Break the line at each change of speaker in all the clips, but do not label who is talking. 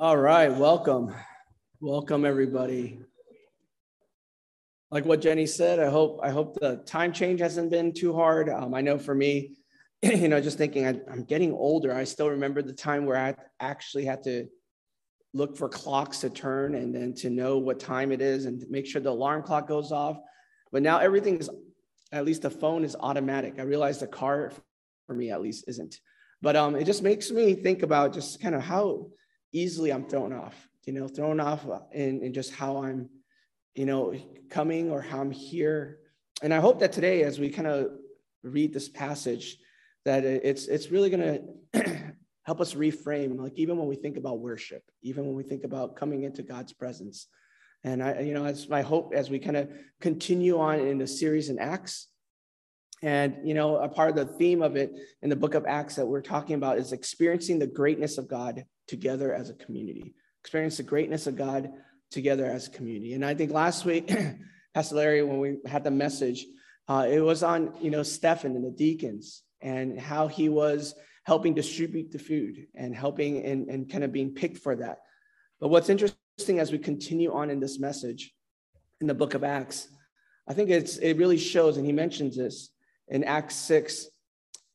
All right, welcome. Welcome everybody. Like what Jenny said, I hope I hope the time change hasn't been too hard. Um, I know for me, you know, just thinking I, I'm getting older, I still remember the time where I actually had to look for clocks to turn and then to know what time it is and make sure the alarm clock goes off. But now everything is, at least the phone is automatic. I realize the car, for me at least, isn't. But um, it just makes me think about just kind of how easily I'm thrown off, you know, thrown off in, in just how I'm, you know, coming or how I'm here. And I hope that today, as we kind of read this passage, that it's it's really going to help us reframe, like even when we think about worship, even when we think about coming into God's presence. And I, you know, it's my hope as we kind of continue on in the series in Acts. And, you know, a part of the theme of it in the book of Acts that we're talking about is experiencing the greatness of God together as a community, experience the greatness of God together as a community. And I think last week, Pastor Larry, when we had the message, uh, it was on, you know, Stephen and the deacons and how he was helping distribute the food and helping and, and kind of being picked for that. But what's interesting as we continue on in this message in the book of Acts, I think it's it really shows, and he mentions this in Acts 6,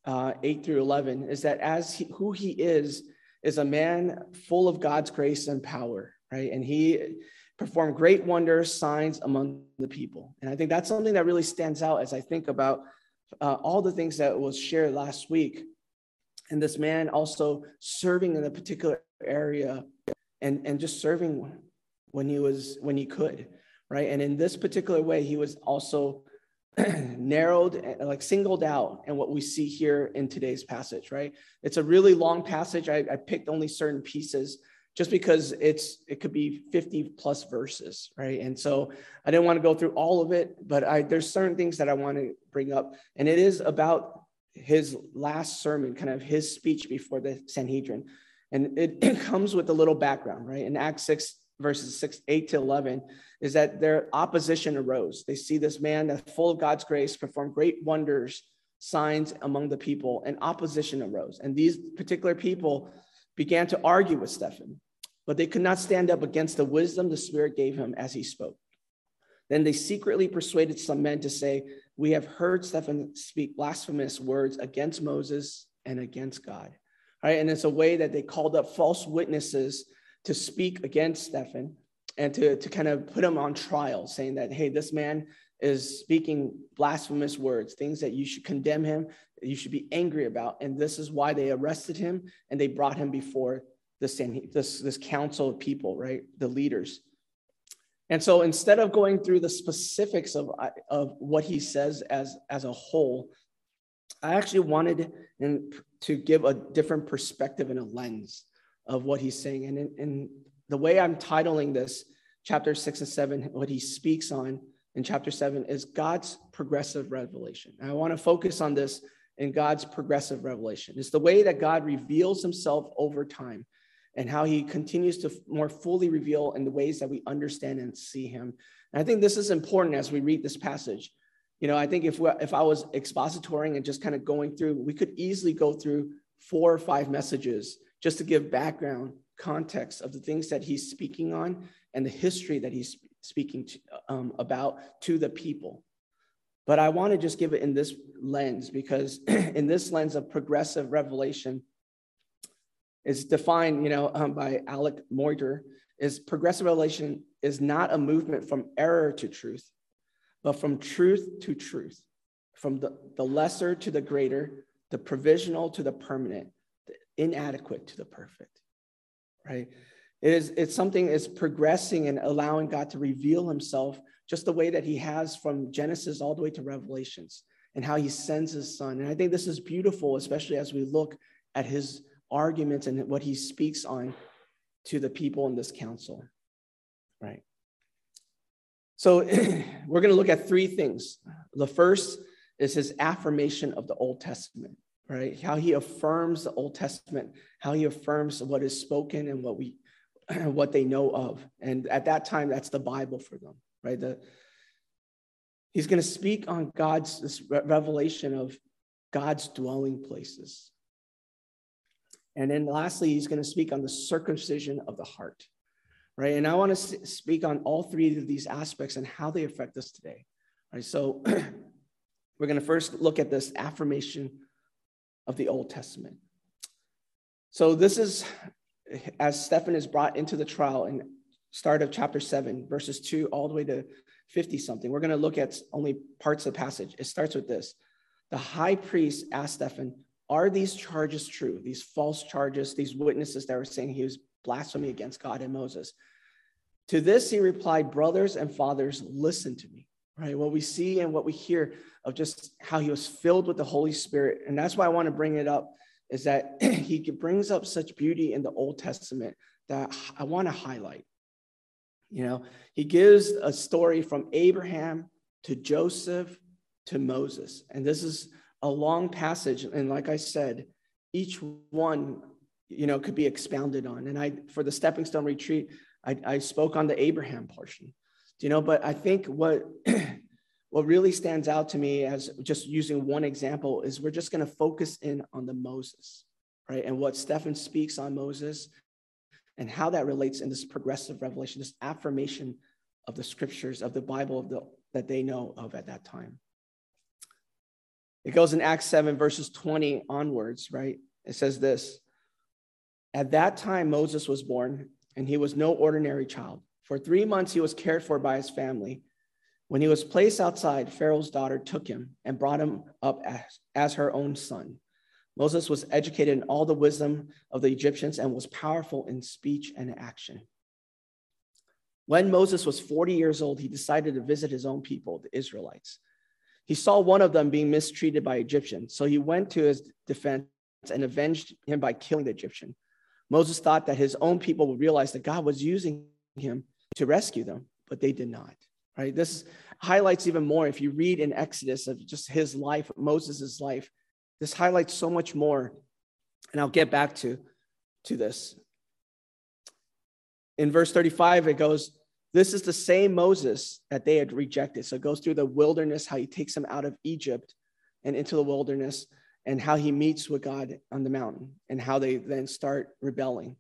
uh, 8 through 11, is that as he, who he is is a man full of God's grace and power, right? And he performed great wonders, signs among the people. And I think that's something that really stands out as I think about uh, all the things that was shared last week. And this man also serving in a particular area and, and just serving when he was when he could, right? And in this particular way, he was also narrowed, uh, like singled out, and what we see here in today's passage, right? It's a really long passage. I, I, picked only certain pieces just because it's it could be 50 plus verses, right? And so I didn't want to go through all of it, but I there's certain things that I want to bring up, and it is about his last sermon, kind of his speech before the Sanhedrin, and it, it comes with a little background, right? In Acts 6, verses 6, 8 to 11, is that their opposition arose. They see this man that's full of God's grace perform great wonders, signs among the people, and opposition arose. And these particular people began to argue with Stephen, but they could not stand up against the wisdom the Spirit gave him as he spoke. Then they secretly persuaded some men to say, We have heard Stephen speak blasphemous words against Moses and against God. All right, and it's a way that they called up false witnesses to speak against Stephen and to, to kind of put him on trial, saying that, hey, this man is speaking blasphemous words, things that you should condemn him, you should be angry about. And this is why they arrested him and they brought him before this, this, this council of people, right? The leaders. And so instead of going through the specifics of, of what he says as, as a whole, I actually wanted to give a different perspective and a lens of what he's saying. And in, in the way I'm titling this, chapter six and seven, what he speaks on in chapter seven is God's progressive revelation. And I want to focus on this in God's progressive revelation. It's the way that God reveals himself over time and how he continues to more fully reveal in the ways that we understand and see him. And I think this is important as we read this passage. You know, I think if, we, if I was expositoring and just kind of going through, we could easily go through four or five messages just to give background context of the things that he's speaking on and the history that he's speaking to, um, about to the people. But I want to just give it in this lens because in this lens of progressive revelation is defined, you know, um, by Alec Motyer, is progressive revelation is not a movement from error to truth, but from truth to truth, from the, the lesser to the greater, the provisional to the permanent, inadequate to the perfect, right? It is, it's something is progressing and allowing God to reveal himself just the way that he has from Genesis all the way to Revelations and how he sends his son. And I think this is beautiful, especially as we look at his arguments and what he speaks on to the people in this council, right? So we're going to look at three things. The first is his affirmation of the Old Testament right? How he affirms the Old Testament, how he affirms what is spoken and what we what they know of. And at that time, that's the Bible for them, right? The, he's going to speak on God's this revelation of God's dwelling places. And then lastly, he's going to speak on the circumcision of the heart, right? And I want to speak on all three of these aspects and how they affect us today, right? So we're going to first look at this affirmation of the Old Testament. So this is as Stephen is brought into the trial in start of chapter 7, verses 2 all the way to 50 something. We're going to look at only parts of the passage. It starts with this. The high priest asked Stephen, Are these charges true? These false charges, these witnesses that were saying he was blasphemy against God and Moses. To this he replied, Brothers and fathers, listen to me. Right? What we see and what we hear of just how he was filled with the Holy Spirit. And that's why I want to bring it up is that he brings up such beauty in the Old Testament that I want to highlight. You know, he gives a story from Abraham to Joseph to Moses. And this is a long passage. And like I said, each one, you know, could be expounded on. And I, for the Stepping Stone retreat, I, I spoke on the Abraham portion, you know, but I think what, what really stands out to me as just using one example is we're just going to focus in on the Moses, right? And what Stephen speaks on Moses and how that relates in this progressive revelation, this affirmation of the scriptures of the Bible of the, that they know of at that time. It goes in Acts 7, verses 20 onwards, right? It says this At that time, Moses was born, and he was no ordinary child. For three months, he was cared for by his family. When he was placed outside, Pharaoh's daughter took him and brought him up as, as her own son. Moses was educated in all the wisdom of the Egyptians and was powerful in speech and action. When Moses was 40 years old, he decided to visit his own people, the Israelites. He saw one of them being mistreated by Egyptians, so he went to his defense and avenged him by killing the Egyptian. Moses thought that his own people would realize that God was using him to rescue them, but they did not. Right? This highlights even more if you read in Exodus of just his life, Moses' life. This highlights so much more. And I'll get back to, to this. In verse 35, it goes, This is the same Moses that they had rejected. So it goes through the wilderness, how he takes them out of Egypt and into the wilderness, and how he meets with God on the mountain, and how they then start rebelling.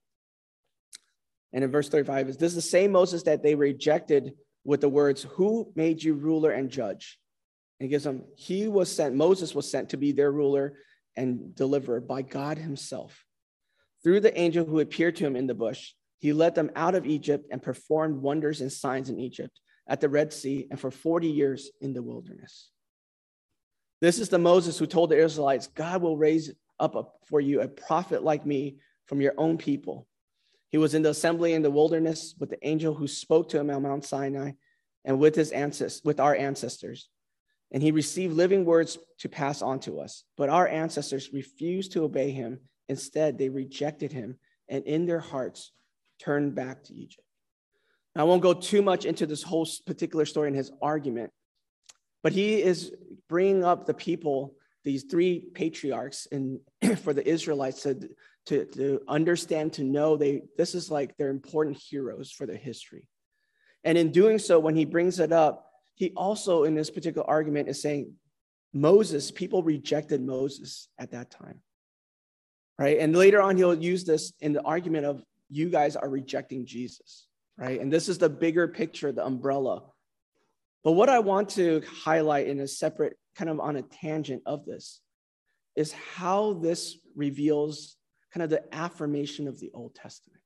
And in verse 35 is this is the same Moses that they rejected with the words, Who made you ruler and judge? And gives them, He was sent, Moses was sent to be their ruler and deliverer by God Himself. Through the angel who appeared to him in the bush, he led them out of Egypt and performed wonders and signs in Egypt, at the Red Sea, and for 40 years in the wilderness. This is the Moses who told the Israelites, God will raise up for you a prophet like me from your own people he was in the assembly in the wilderness with the angel who spoke to him on Mount Sinai and with his ancestors, with our ancestors. And he received living words to pass on to us. But our ancestors refused to obey him. Instead, they rejected him and in their hearts turned back to Egypt. Now, I won't go too much into this whole particular story and his argument, but he is bringing up the people, these three patriarchs, and for the Israelites to to, to understand, to know they this is like they're important heroes for their history. And in doing so, when he brings it up, he also in this particular argument is saying Moses, people rejected Moses at that time. Right. And later on, he'll use this in the argument of you guys are rejecting Jesus. Right. And this is the bigger picture, the umbrella. But what I want to highlight in a separate kind of on a tangent of this is how this reveals kind of the affirmation of the Old Testament.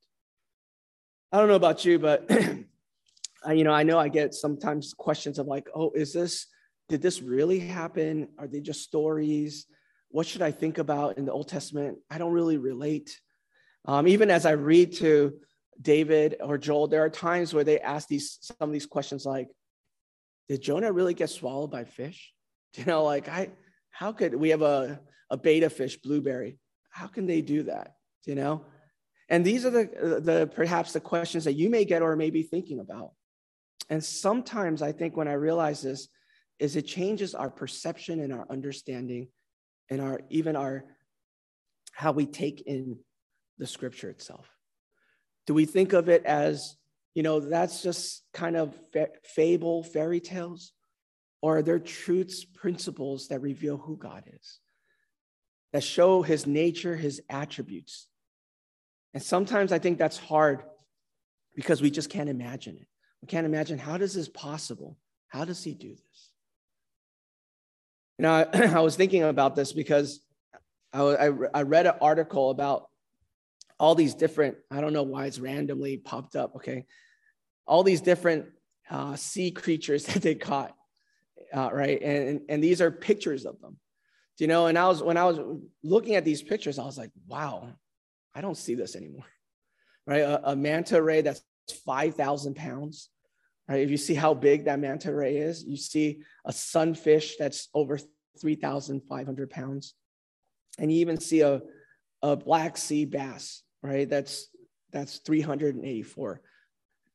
I don't know about you, but you know, I know I get sometimes questions of like, oh, is this, did this really happen? Are they just stories? What should I think about in the Old Testament? I don't really relate. Um, even as I read to David or Joel, there are times where they ask these some of these questions like, did Jonah really get swallowed by fish? You know, like I, how could we have a, a betta fish, blueberry? How can they do that? You know? And these are the, the perhaps the questions that you may get or may be thinking about. And sometimes I think when I realize this, is it changes our perception and our understanding and our even our how we take in the scripture itself. Do we think of it as, you know, that's just kind of fable, fairy tales? Or are there truths, principles that reveal who God is? That show his nature, his attributes, And sometimes I think that's hard because we just can't imagine it. We can't imagine how does this possible? How does he do this? You know, I, I was thinking about this because I, I, I read an article about all these different, I don't know why it's randomly popped up, okay? All these different uh, sea creatures that they caught, uh, right? And, and these are pictures of them. You know? And I was, when I was looking at these pictures, I was like, wow, I don't see this anymore, right? A, a manta ray that's 5,000 pounds, right? If you see how big that manta ray is, you see a sunfish that's over 3,500 pounds. And you even see a, a black sea bass, right? That's, that's 384.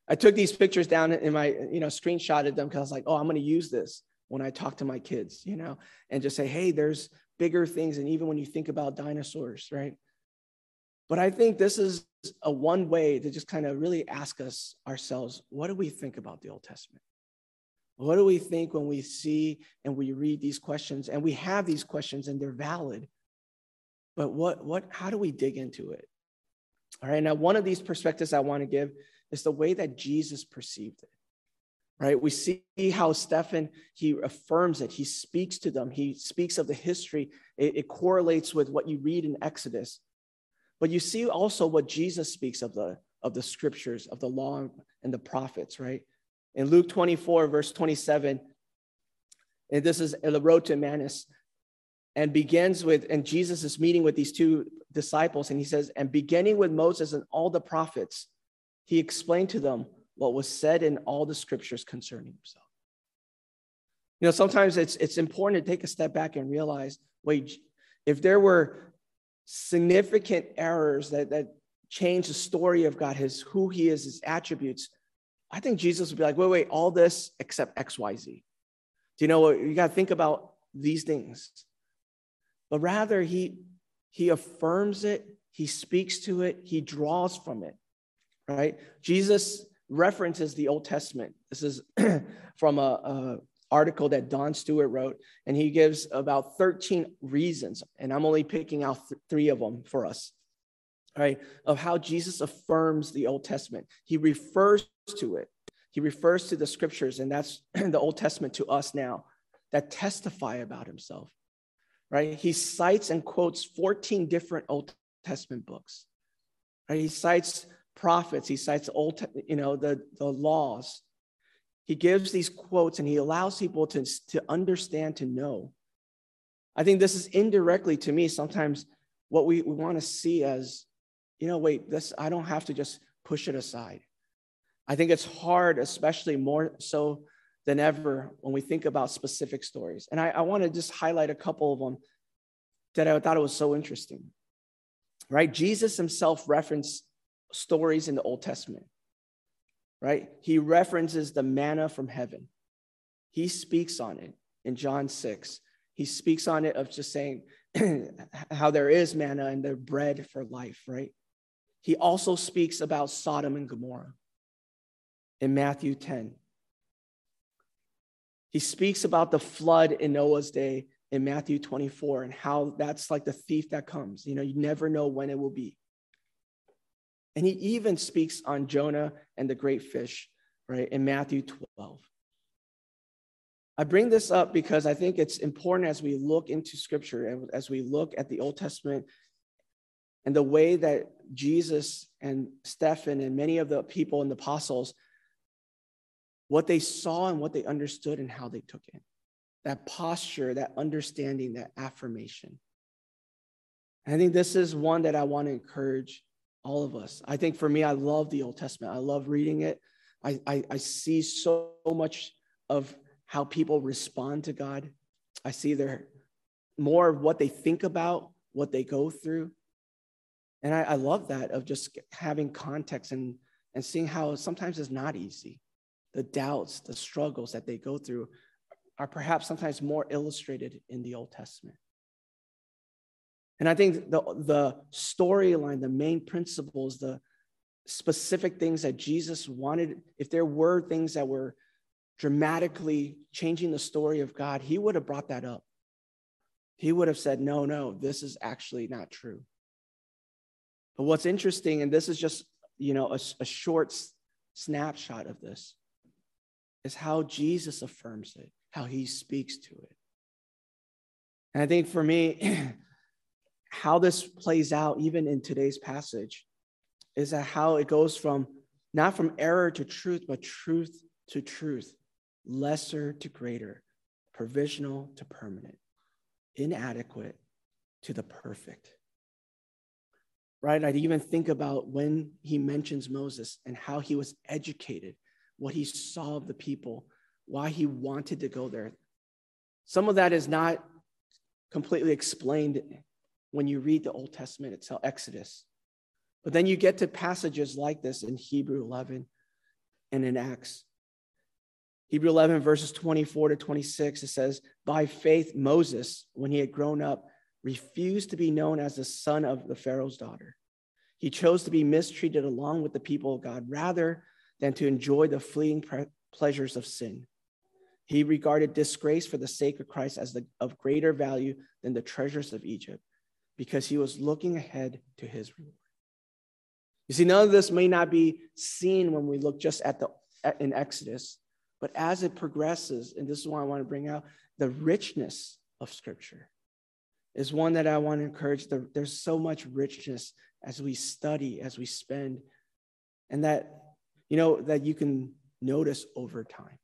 I took these pictures down in my, you know, screenshotted them because I was like, oh, I'm going to use this when I talk to my kids, you know, and just say, hey, there's bigger things. And even when you think about dinosaurs, right? But I think this is a one way to just kind of really ask us ourselves what do we think about the Old Testament? What do we think when we see and we read these questions and we have these questions and they're valid? But what, what, how do we dig into it? All right, now one of these perspectives I want to give is the way that Jesus perceived it. Right? We see how Stephen he affirms it. He speaks to them. He speaks of the history. It, it correlates with what you read in Exodus. But you see also what Jesus speaks of the of the scriptures, of the law and the prophets, right? In Luke 24, verse 27, and this is the road to Emmaus, and begins with, and Jesus is meeting with these two disciples, and he says, and beginning with Moses and all the prophets, he explained to them what was said in all the scriptures concerning himself. You know, sometimes it's it's important to take a step back and realize, wait, if there were significant errors that, that change the story of God, his who he is, his attributes, I think Jesus would be like, wait, wait, all this except XYZ. Do you know what? You got to think about these things. But rather, he he affirms it, he speaks to it, he draws from it, right? Jesus references the Old Testament. This is from a, a article that Don Stewart wrote, and he gives about 13 reasons, and I'm only picking out th- three of them for us, right? Of how Jesus affirms the Old Testament. He refers to it, he refers to the scriptures, and that's the Old Testament to us now that testify about himself, right? He cites and quotes 14 different Old Testament books, right? He cites prophets, he cites the old, you know, the, the laws, he gives these quotes and he allows people to, to understand, to know. I think this is indirectly to me sometimes what we, we want to see as, you know, wait, this, I don't have to just push it aside. I think it's hard, especially more so than ever when we think about specific stories. And I, I want to just highlight a couple of them that I thought it was so interesting. Right? Jesus himself referenced stories in the Old Testament right? He references the manna from heaven. He speaks on it in John 6. He speaks on it of just saying how there is manna and the bread for life, right? He also speaks about Sodom and Gomorrah in Matthew 10. He speaks about the flood in Noah's day in Matthew 24 and how that's like the thief that comes. You know, you never know when it will be. And he even speaks on Jonah and the great fish, right, in Matthew 12. I bring this up because I think it's important as we look into scripture and as we look at the Old Testament and the way that Jesus and Stephen and many of the people and the apostles, what they saw and what they understood and how they took it. That posture, that understanding, that affirmation. I think this is one that I want to encourage all of us. I think for me, I love the Old Testament. I love reading it. I, I, I see so much of how people respond to God. I see their more of what they think about, what they go through. And I, I love that of just having context and, and seeing how sometimes it's not easy. The doubts, the struggles that they go through are perhaps sometimes more illustrated in the Old Testament. And I think the, the storyline, the main principles, the specific things that Jesus wanted, if there were things that were dramatically changing the story of God, he would have brought that up. He would have said, no, no, this is actually not true. But what's interesting, and this is just, you know, a, a short snapshot of this, is how Jesus affirms it, how he speaks to it. And I think for me, how this plays out, even in today's passage, is that how it goes from not from error to truth, but truth to truth, lesser to greater, provisional to permanent, inadequate to the perfect. Right? I'd even think about when he mentions Moses and how he was educated, what he saw of the people, why he wanted to go there. Some of that is not completely explained when you read the Old Testament itself, Exodus. But then you get to passages like this in Hebrew 11 and in Acts. Hebrew 11, verses 24 to 26, it says, By faith, Moses, when he had grown up, refused to be known as the son of the Pharaoh's daughter. He chose to be mistreated along with the people of God rather than to enjoy the fleeting pre- pleasures of sin. He regarded disgrace for the sake of Christ as the, of greater value than the treasures of Egypt because he was looking ahead to his reward. You see, none of this may not be seen when we look just at the in Exodus, but as it progresses, and this is why I want to bring out, the richness of Scripture is one that I want to encourage. There's so much richness as we study, as we spend, and that you know that you can notice over time.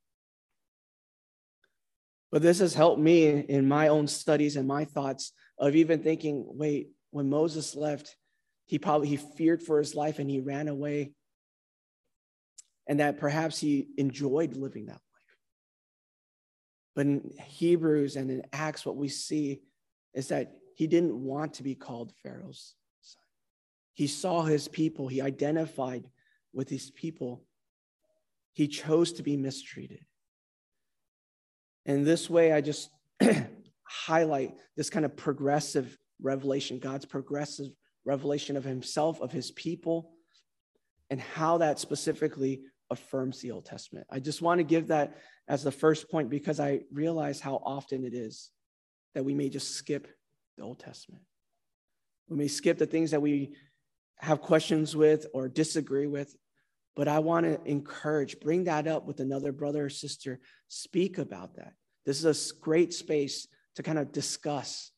But this has helped me in my own studies and my thoughts of even thinking, wait, when Moses left, he probably he feared for his life and he ran away. And that perhaps he enjoyed living that life. But in hebrews and in acts what we see is that he didn't want to be called pharaoh's son. He saw his people he identified with his people. He chose to be mistreated. And this way i just highlight this kind of progressive revelation god's progressive revelation of himself, of his people, and how that specifically affirms the Old Testament. I just want to give that as the first point because I realize how often it is that we may just skip the Old Testament. We may skip the things that we have questions with or disagree with, but I want to encourage, bring that up with another brother or sister, speak about that. This is a great space to kind of discuss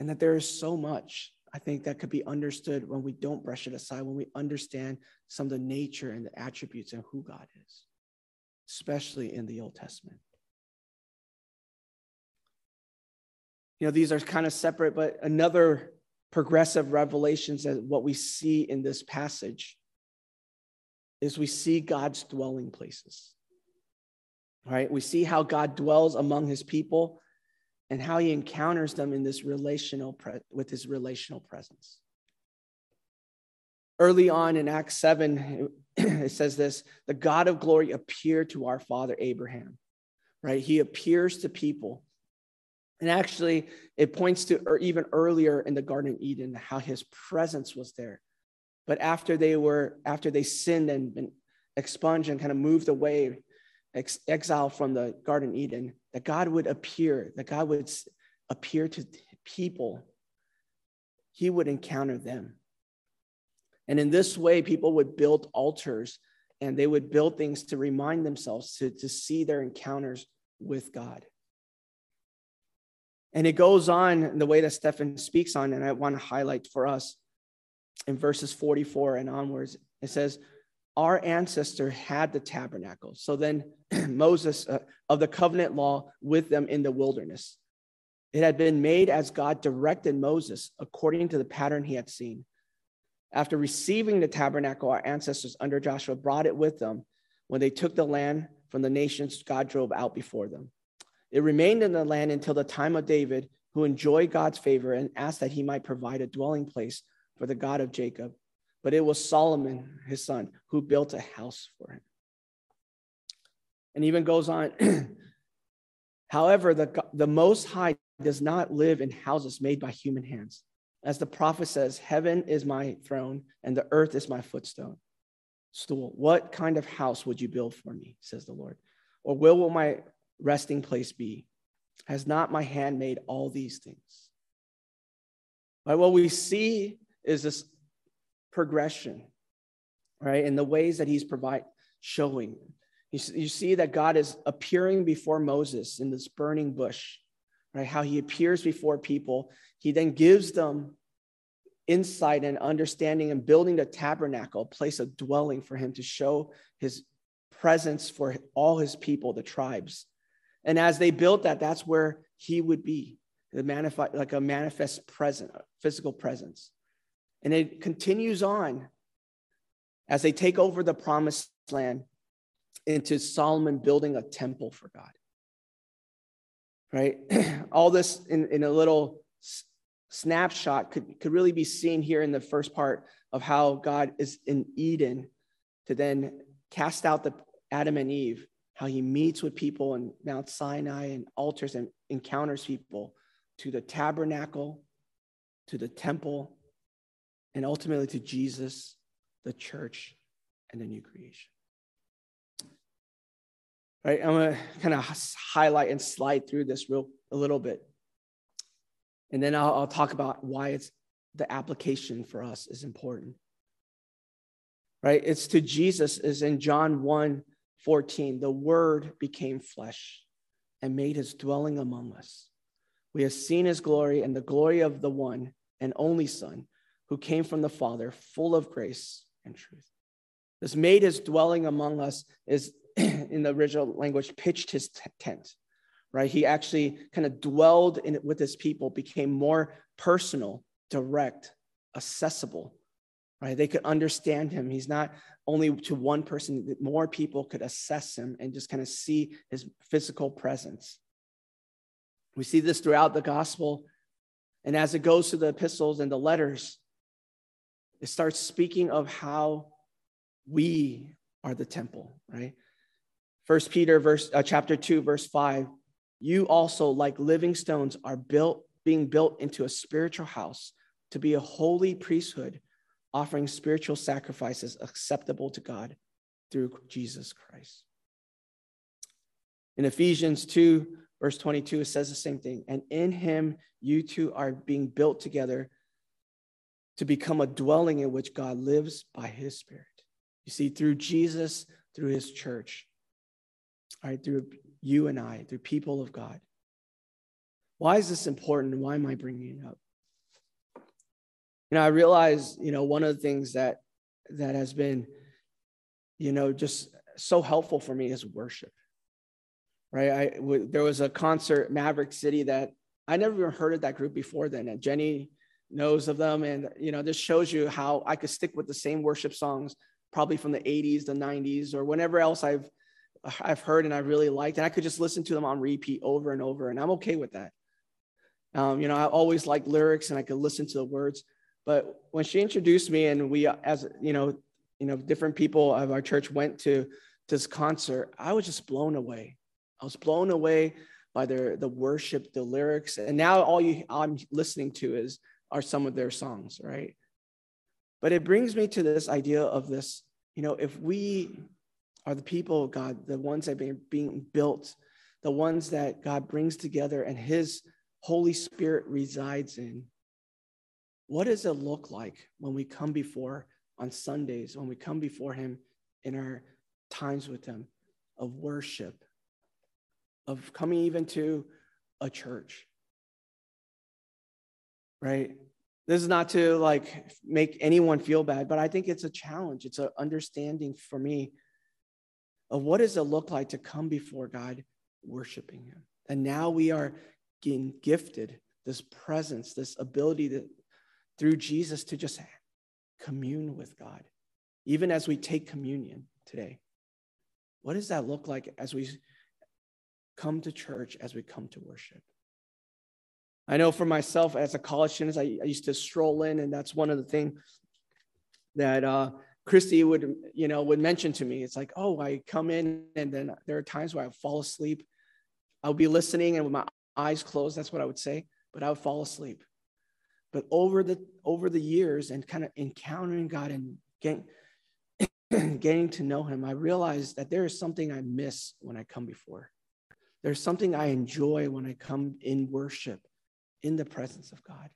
and that there is so much I think that could be understood when we don't brush it aside, when we understand some of the nature and the attributes and who God is, especially in the Old Testament. You know, these are kind of separate, but another progressive revelations that what we see in this passage is we see God's dwelling places. Right? We see how God dwells among his people and how he encounters them in this relational pre- with his relational presence. Early on in Acts 7, it says this the God of glory appeared to our father Abraham, right? He appears to people. And actually, it points to or even earlier in the Garden of Eden how his presence was there. But after they were, after they sinned and been expunged and kind of moved away ex- exile from the Garden Eden, that God would appear, that God would appear to people. He would encounter them. And in this way, people would build altars and they would build things to remind themselves to, to see their encounters with God. And it goes on the way that Stephen speaks on, and I want to highlight for us in verses 44 and onwards. It says, our ancestor had the tabernacle. So then Moses uh, of the covenant law with them in the wilderness. It had been made as God directed Moses according to the pattern he had seen. After receiving the tabernacle, our ancestors under Joshua brought it with them when they took the land from the nations God drove out before them. It remained in the land until the time of David, who enjoyed God's favor and asked that he might provide a dwelling place for the God of Jacob but it was Solomon, his son, who built a house for him. And even goes on. However, the, the Most High does not live in houses made by human hands. As the prophet says, Heaven is my throne, and the earth is my footstool. Stool. What kind of house would you build for me, says the Lord? Or where will my resting place be? Has not my hand made all these things? Right, what we see is this progression, right? In the ways that he's provide showing. You, you see that God is appearing before Moses in this burning bush, right? How he appears before people. He then gives them insight and understanding and building the tabernacle, a place of dwelling for him to show his presence for all his people, the tribes. And as they built that, that's where he would be, the manifest, like a manifest present, physical presence. And it continues on as they take over the promised land into Solomon building a temple for God. Right? All this in, in a little snapshot could, could really be seen here in the first part of how God is in Eden to then cast out the Adam and Eve, how he meets with people in Mount Sinai and altars and encounters people to the tabernacle, to the temple, and ultimately to Jesus, the church, and the new creation. Right, I'm gonna kind of highlight and slide through this real a little bit. And then I'll, I'll talk about why it's the application for us is important. Right? It's to Jesus, is in John 1 14. The word became flesh and made his dwelling among us. We have seen his glory and the glory of the one and only Son who came from the Father, full of grace and truth. This made his dwelling among us is in the original language, pitched his t- tent right? He actually kind of dwelled in it with his people, became more personal, direct, accessible, right? They could understand him. He's not only to one person, more people could assess him and just kind of see his physical presence. We see this throughout the gospel. And as it goes to the epistles and the letters, it starts speaking of how we are the temple, right? First Peter verse uh, chapter 2 verse 5 you also, like living stones, are built, being built into a spiritual house to be a holy priesthood, offering spiritual sacrifices acceptable to God through Jesus Christ. In Ephesians 2, verse 22, it says the same thing. And in him, you two are being built together to become a dwelling in which God lives by his Spirit. You see, through Jesus, through his church, all right, through you and I, through people of God. Why is this important? Why am I bringing it up? You know, I realize, you know, one of the things that that has been, you know, just so helpful for me is worship. Right? I w- there was a concert, Maverick City, that I never even heard of that group before then. And Jenny knows of them, and you know, this shows you how I could stick with the same worship songs, probably from the 80s, the 90s, or whenever else I've I've heard and I really liked, and I could just listen to them on repeat over and over, and I'm okay with that. Um, you know, I always like lyrics and I could listen to the words. But when she introduced me, and we, as you know, you know, different people of our church went to this concert, I was just blown away. I was blown away by their the worship, the lyrics, and now all you I'm listening to is are some of their songs, right? But it brings me to this idea of this, you know, if we are the people God, the ones that are being built, the ones that God brings together and His Holy Spirit resides in. What does it look like when we come before on Sundays, when we come before Him in our times with Him of worship, of coming even to a church? Right? This is not to like make anyone feel bad, but I think it's a challenge. It's an understanding for me of what does it look like to come before God worshiping Him. And now we are getting gifted this presence, this ability to, through Jesus to just commune with God, even as we take communion today. What does that look like as we come to church, as we come to worship? I know for myself as a college student, I, I used to stroll in, and that's one of the things that uh, Christy would, you know, would mention to me, it's like, oh, I come in and then there are times where I fall asleep. I'll be listening and with my eyes closed, that's what I would say, but I would fall asleep. But over the over the years and kind of encountering God and getting getting to know him, I realized that there is something I miss when I come before. There's something I enjoy when I come in worship, in the presence of God,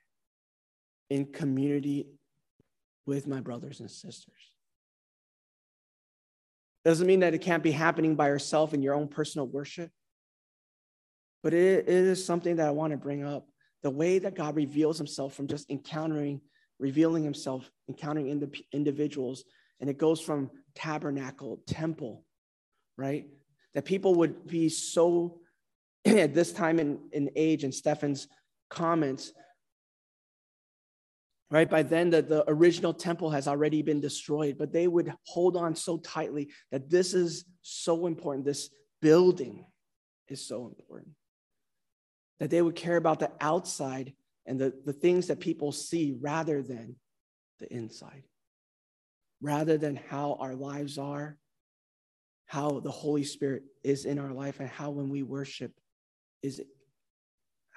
in community with my brothers and sisters. Doesn't mean that it can't be happening by yourself in your own personal worship, but it, it is something that I want to bring up. The way that God reveals himself from just encountering, revealing himself, encountering ind- individuals, and it goes from tabernacle, temple, right? That people would be so, at this time in, in age, and Stefan's comments, right? By then the, the original temple has already been destroyed but they would hold on so tightly that this is so important. This building is so important. That they would care about the outside and the, the things that people see rather than the inside. Rather than how our lives are how the holy spirit is in our life and how when we worship is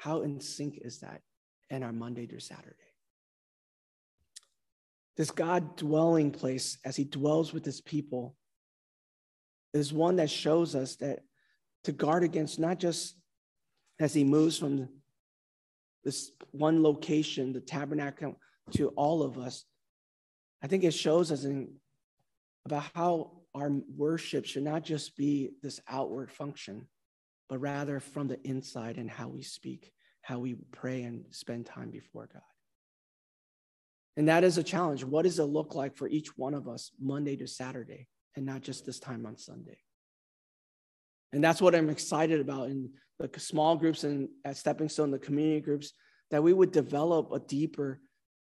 how in sync is that in our monday to saturday? This God dwelling place as he dwells with his people is one that shows us that to guard against not just as he moves from this one location, the tabernacle, to all of us, I think it shows us in, about how our worship should not just be this outward function, but rather from the inside and how we speak, how we pray and spend time before God. And that is a challenge. What does it look like for each one of us Monday to Saturday and not just this time on Sunday? And that's what I'm excited about in the small groups and at Stepping Stone, the community groups, that we would develop a deeper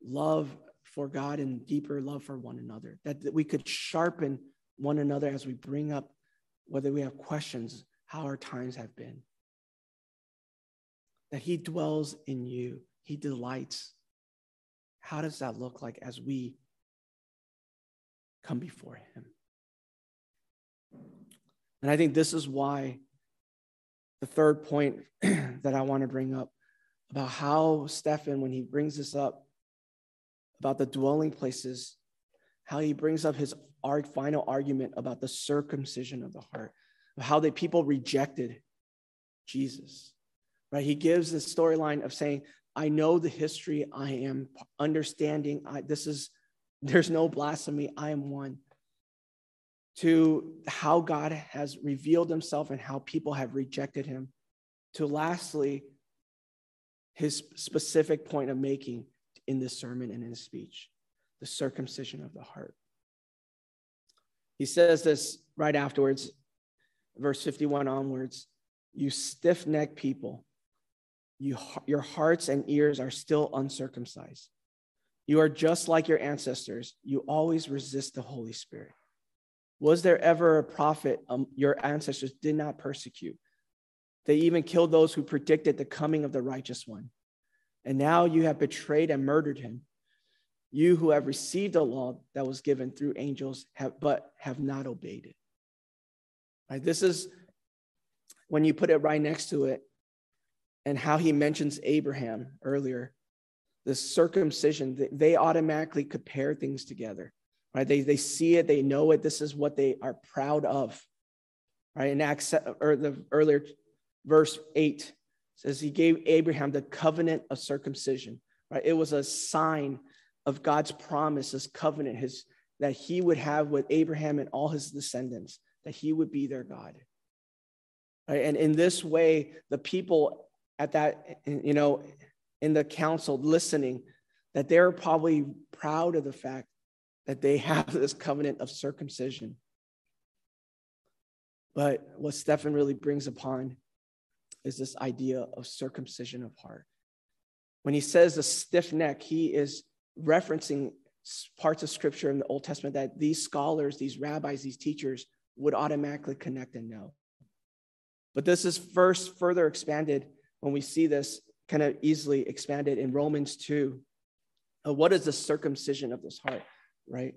love for God and deeper love for one another, that, that we could sharpen one another as we bring up whether we have questions, how our times have been. That He dwells in you, He delights how does that look like as we come before Him? And I think this is why the third point that I want to bring up about how Stefan, when he brings this up about the dwelling places, how he brings up his final argument about the circumcision of the heart, of how the people rejected Jesus. Right? He gives this storyline of saying I know the history. I am understanding. I, this is, there's no blasphemy. I am one. To how God has revealed himself and how people have rejected him. To lastly, his specific point of making in this sermon and in his speech the circumcision of the heart. He says this right afterwards, verse 51 onwards You stiff necked people you, your hearts and ears are still uncircumcised. You are just like your ancestors. You always resist the Holy Spirit. Was there ever a prophet um, your ancestors did not persecute? They even killed those who predicted the coming of the righteous one. And now you have betrayed and murdered him. You who have received a law that was given through angels, have, but have not obeyed it. Right, this is when you put it right next to it and how he mentions Abraham earlier, the circumcision, they automatically compare things together, right? They, they see it, they know it. This is what they are proud of, right? In Acts, or the earlier verse eight says he gave Abraham the covenant of circumcision, right? It was a sign of God's promise, his covenant, his that he would have with Abraham and all his descendants, that he would be their God. Right? And in this way, the people at that, you know, in the council listening, that they're probably proud of the fact that they have this covenant of circumcision. But what Stefan really brings upon is this idea of circumcision of heart. When he says a stiff neck, he is referencing parts of scripture in the Old Testament that these scholars, these rabbis, these teachers would automatically connect and know. But this is first further expanded when we see this kind of easily expanded in Romans 2. Uh, what is the circumcision of this heart, right?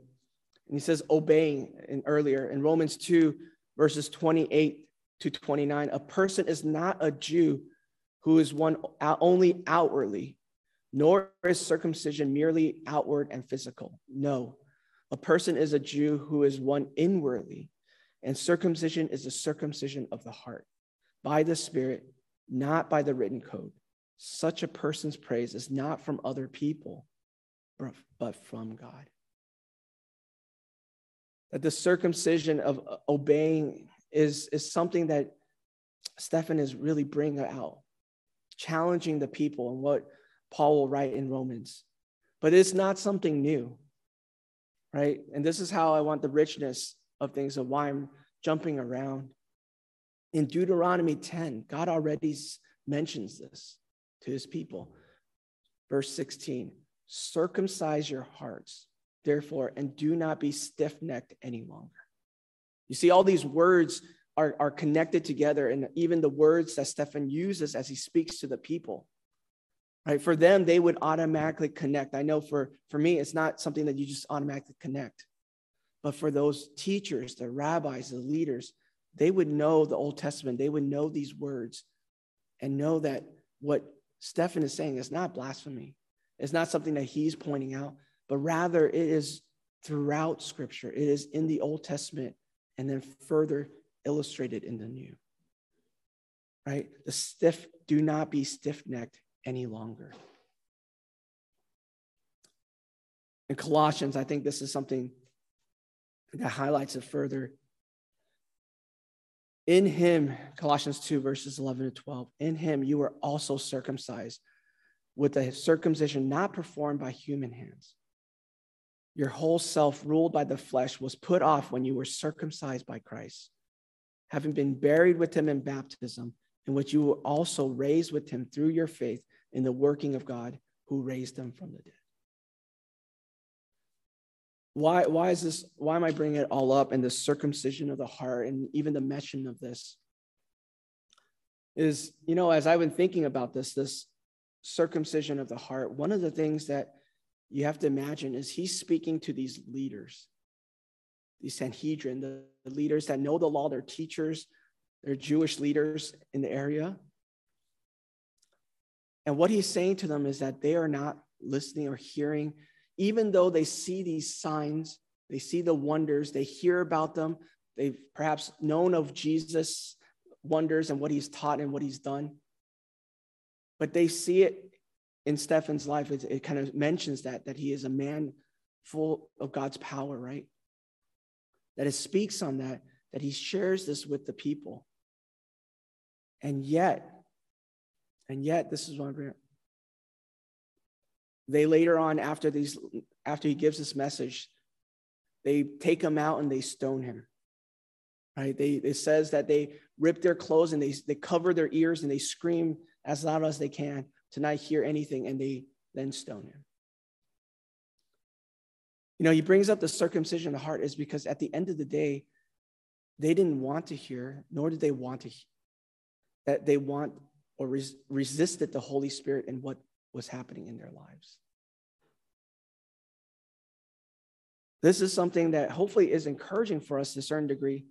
And he says, obeying in earlier in Romans 2, verses 28 to 29. A person is not a Jew who is one only outwardly, nor is circumcision merely outward and physical. No, a person is a Jew who is one inwardly, and circumcision is the circumcision of the heart by the Spirit not by the written code. Such a person's praise is not from other people, but from God. that the circumcision of uh, obeying is, is something that Stephen is really bringing out, challenging the people and what Paul will write in Romans. But it's not something new, right? And this is how I want the richness of things, of why I'm jumping around. In Deuteronomy 10, God already mentions this to his people. Verse 16 circumcise your hearts, therefore, and do not be stiff necked any longer. You see, all these words are, are connected together, and even the words that Stephen uses as he speaks to the people. Right? For them, they would automatically connect. I know for, for me, it's not something that you just automatically connect. But for those teachers, the rabbis, the leaders, they would know the Old Testament. They would know these words and know that what Stephen is saying is not blasphemy. It's not something that he's pointing out, but rather it is throughout Scripture. It is in the Old Testament and then further illustrated in the New. Right? The stiff, do not be stiff necked any longer. In Colossians, I think this is something that highlights it further. In him, Colossians 2, verses 11 to 12, in him you were also circumcised with a circumcision not performed by human hands. Your whole self, ruled by the flesh, was put off when you were circumcised by Christ, having been buried with him in baptism, in which you were also raised with him through your faith in the working of God who raised him from the dead. Why, why is this? Why am I bringing it all up in the circumcision of the heart and even the mention of this? Is, you know, as I've been thinking about this, this circumcision of the heart, one of the things that you have to imagine is he's speaking to these leaders, the Sanhedrin, the, the leaders that know the law, they're teachers, they're Jewish leaders in the area. And what he's saying to them is that they are not listening or hearing even though they see these signs, they see the wonders, they hear about them, they've perhaps known of Jesus' wonders and what he's taught and what he's done. But they see it in Stephen's life. It, it kind of mentions that, that he is a man full of God's power, right? That it speaks on that, that he shares this with the people. And yet, and yet, this is what I'm they later on, after these, after he gives this message, they take him out and they stone him. Right? They it says that they rip their clothes and they, they cover their ears and they scream as loud as they can to not hear anything, and they then stone him. You know, he brings up the circumcision of the heart is because at the end of the day, they didn't want to hear, nor did they want to hear, that they want or res- resisted the Holy Spirit and what was happening in their lives. This is something that hopefully is encouraging for us to a certain degree.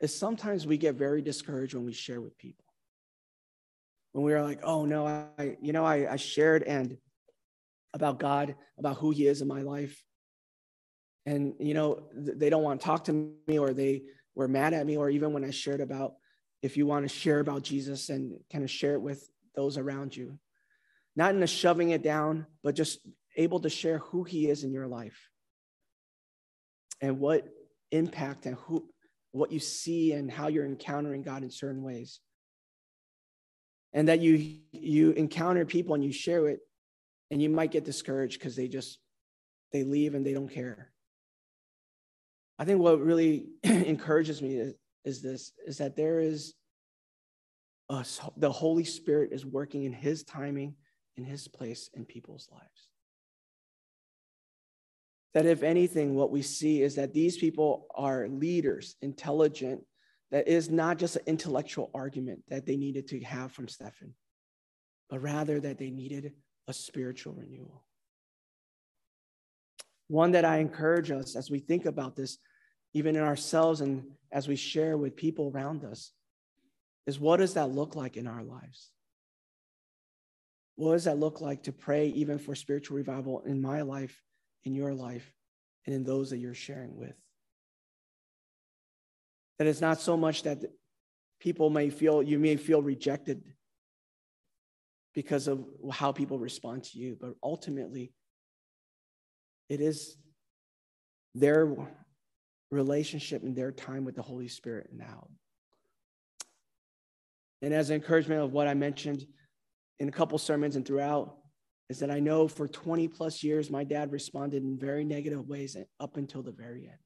Is sometimes we get very discouraged when we share with people. When we are like, oh no, I, you know, I, I shared and about God, about who He is in my life. And, you know, they don't want to talk to me or they were mad at me, or even when I shared about if you want to share about Jesus and kind of share it with those around you not in a shoving it down, but just able to share who he is in your life and what impact and who what you see and how you're encountering God in certain ways. And that you you encounter people and you share it and you might get discouraged because they just they leave and they don't care. I think what really encourages me is, is this is that there is a, the Holy Spirit is working in his timing in his place in people's lives. That if anything, what we see is that these people are leaders, intelligent, that is not just an intellectual argument that they needed to have from Stephen, but rather that they needed a spiritual renewal. One that I encourage us as we think about this, even in ourselves and as we share with people around us, is what does that look like in our lives? What does that look like to pray even for spiritual revival in my life, in your life, and in those that you're sharing with? That it's not so much that people may feel, you may feel rejected because of how people respond to you, but ultimately, it is their relationship and their time with the Holy Spirit now. And as an encouragement of what I mentioned in a couple sermons and throughout, is that I know for 20 plus years, my dad responded in very negative ways up until the very end.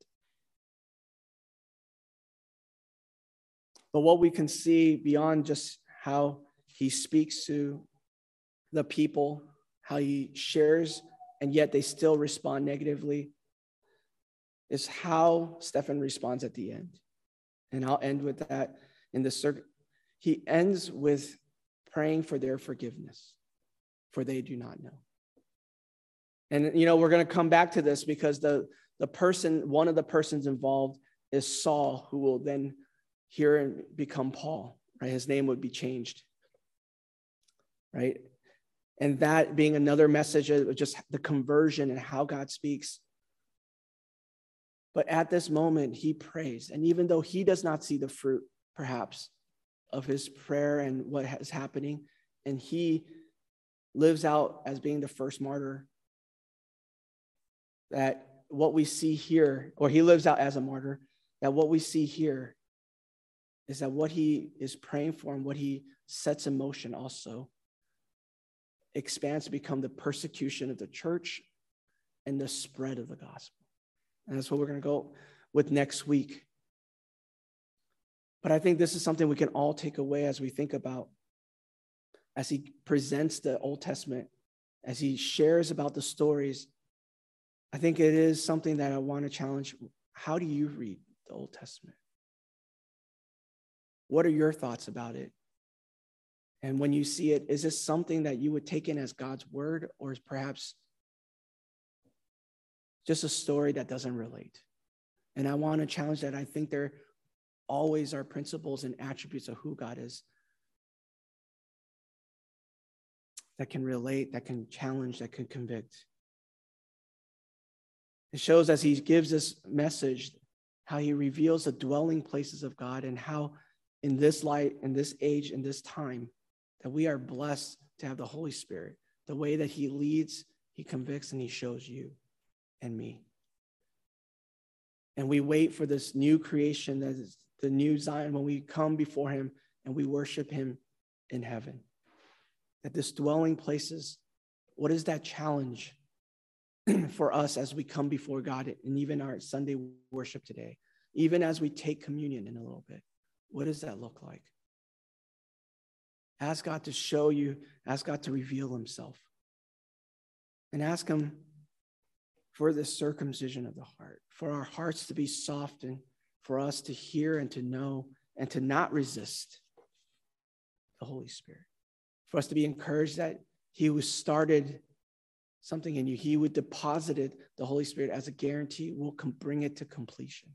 But what we can see beyond just how he speaks to the people, how he shares, and yet they still respond negatively, is how Stephen responds at the end. And I'll end with that in the circuit. He ends with praying for their forgiveness, for they do not know. And, you know, we're going to come back to this because the, the person, one of the persons involved is Saul, who will then hear and become Paul, right? His name would be changed, right? And that being another message of just the conversion and how God speaks. But at this moment, he prays. And even though he does not see the fruit, perhaps, of his prayer and what is happening, and he lives out as being the first martyr, that what we see here, or he lives out as a martyr, that what we see here is that what he is praying for and what he sets in motion also expands to become the persecution of the church and the spread of the gospel. And that's what we're going to go with next week. But I think this is something we can all take away as we think about as he presents the Old Testament, as he shares about the stories. I think it is something that I want to challenge. How do you read the Old Testament? What are your thoughts about it? And when you see it, is this something that you would take in as God's word, or is perhaps just a story that doesn't relate? And I want to challenge that. I think there always are principles and attributes of who God is that can relate, that can challenge, that can convict. It shows as he gives this message how he reveals the dwelling places of God and how in this light, in this age, in this time, that we are blessed to have the Holy Spirit. The way that He leads, He convicts, and He shows you and me. And we wait for this new creation that is the new Zion when we come before Him and we worship Him in heaven. That this dwelling places, what is that challenge for us as we come before God and even our Sunday worship today, even as we take communion in a little bit? What does that look like? Ask God to show you, ask God to reveal himself. And ask him for the circumcision of the heart, for our hearts to be softened, for us to hear and to know and to not resist the Holy Spirit. For us to be encouraged that he who started something in you, he would deposited the Holy Spirit as a guarantee will bring it to completion.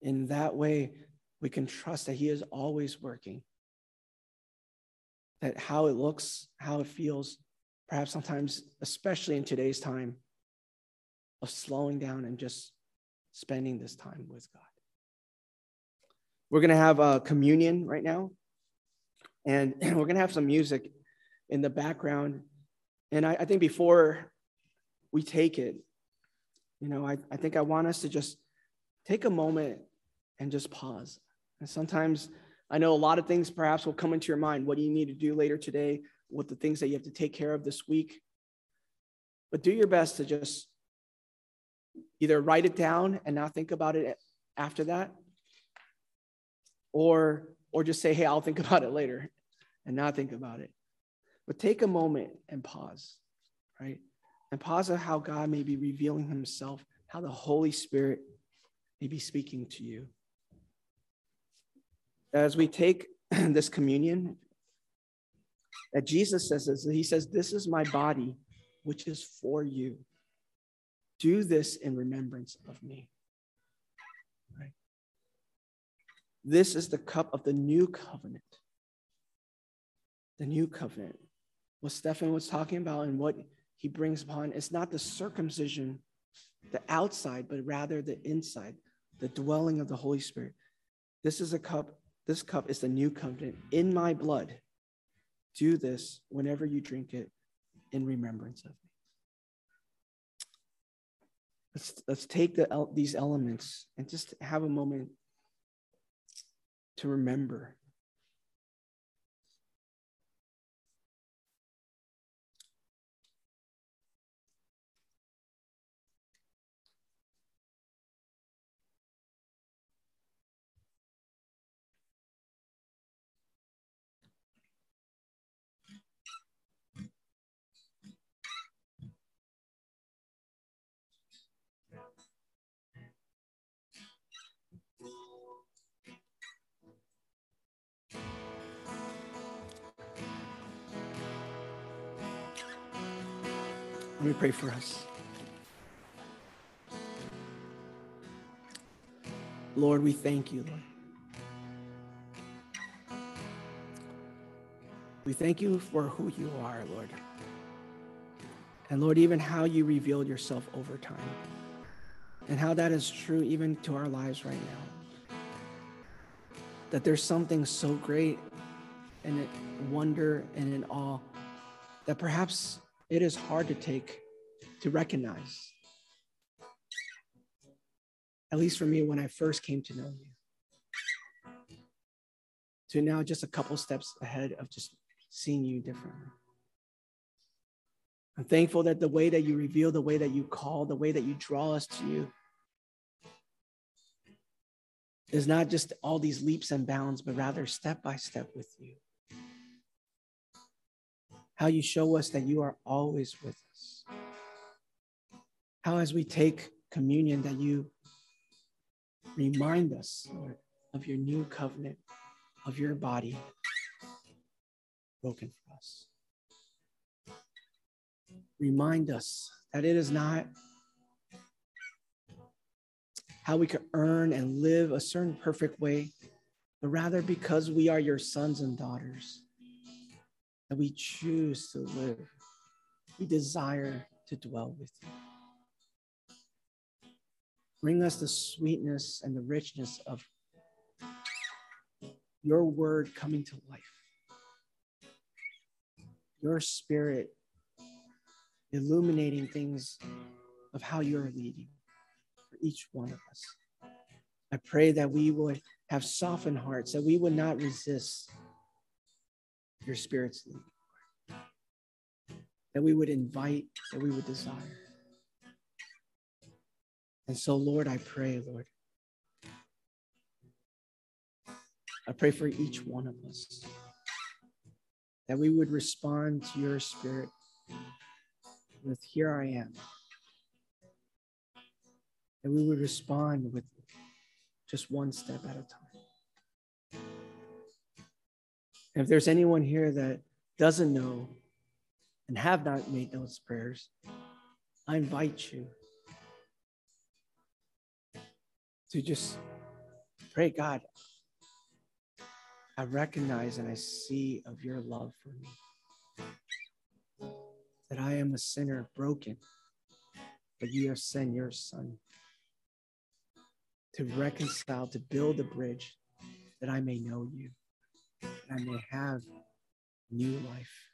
In that way, we can trust that he is always working that how it looks, how it feels, perhaps sometimes, especially in today's time, of slowing down and just spending this time with God. We're going to have a communion right now, and we're going to have some music in the background. And I, I think before we take it, you know, I, I think I want us to just take a moment and just pause. And sometimes I know a lot of things perhaps will come into your mind. What do you need to do later today? What the things that you have to take care of this week? But do your best to just either write it down and not think about it after that, or or just say, "Hey, I'll think about it later," and not think about it. But take a moment and pause, right? And pause on how God may be revealing Himself, how the Holy Spirit may be speaking to you as we take this communion, that Jesus says this, he says, This is my body, which is for you. Do this in remembrance of me. This is the cup of the new covenant. The new covenant. What Stephen was talking about and what he brings upon is not the circumcision, the outside, but rather the inside, the dwelling of the Holy Spirit. This is a cup this cup is the new covenant in my blood. Do this whenever you drink it in remembrance of me. Let's, let's take the, these elements and just have a moment to remember Let me pray for us. Lord, we thank you, Lord. We thank you for who you are, Lord. And Lord, even how you revealed yourself over time, and how that is true even to our lives right now. That there's something so great and wonder and in awe that perhaps it is hard to take, to recognize. At least for me, when I first came to know you. To now just a couple steps ahead of just seeing you differently. I'm thankful that the way that you reveal, the way that you call, the way that you draw us to you is not just all these leaps and bounds, but rather step by step with you how you show us that you are always with us. How, as we take communion, that you remind us, Lord, of your new covenant, of your body broken for us. Remind us that it is not how we can earn and live a certain perfect way, but rather because we are your sons and daughters that we choose to live. We desire to dwell with you. Bring us the sweetness and the richness of your word coming to life. Your spirit illuminating things of how you're leading for each one of us. I pray that we would have softened hearts, that we would not resist your spirit's lead. That we would invite, that we would desire. And so, Lord, I pray, Lord, I pray for each one of us that we would respond to your spirit with, Here I am. That we would respond with just one step at a time. If there's anyone here that doesn't know and have not made those prayers, I invite you to just pray, God, I recognize and I see of your love for me. That I am a sinner broken, but you have sent your son to reconcile, to build a bridge that I may know you and may have new life.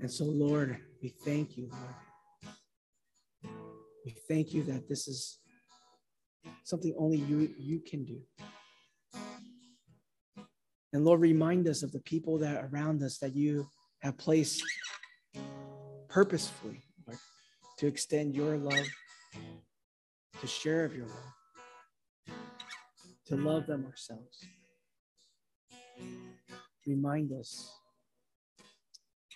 And so, Lord, we thank you, Lord. We thank you that this is something only you, you can do. And Lord, remind us of the people that are around us that you have placed purposefully, Lord, to extend your love, to share of your love, to love them ourselves. Remind us.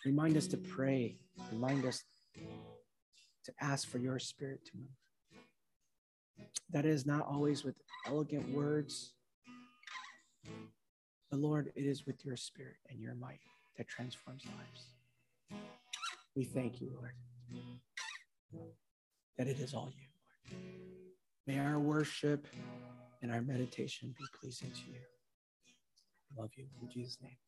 Remind us to pray. Remind us to ask for your spirit to move. That is not always with elegant words, but Lord, it is with your spirit and your might that transforms lives. We thank you, Lord, that it is all you, Lord. May our worship and our meditation be pleasing to you. Love you in Jesus' name.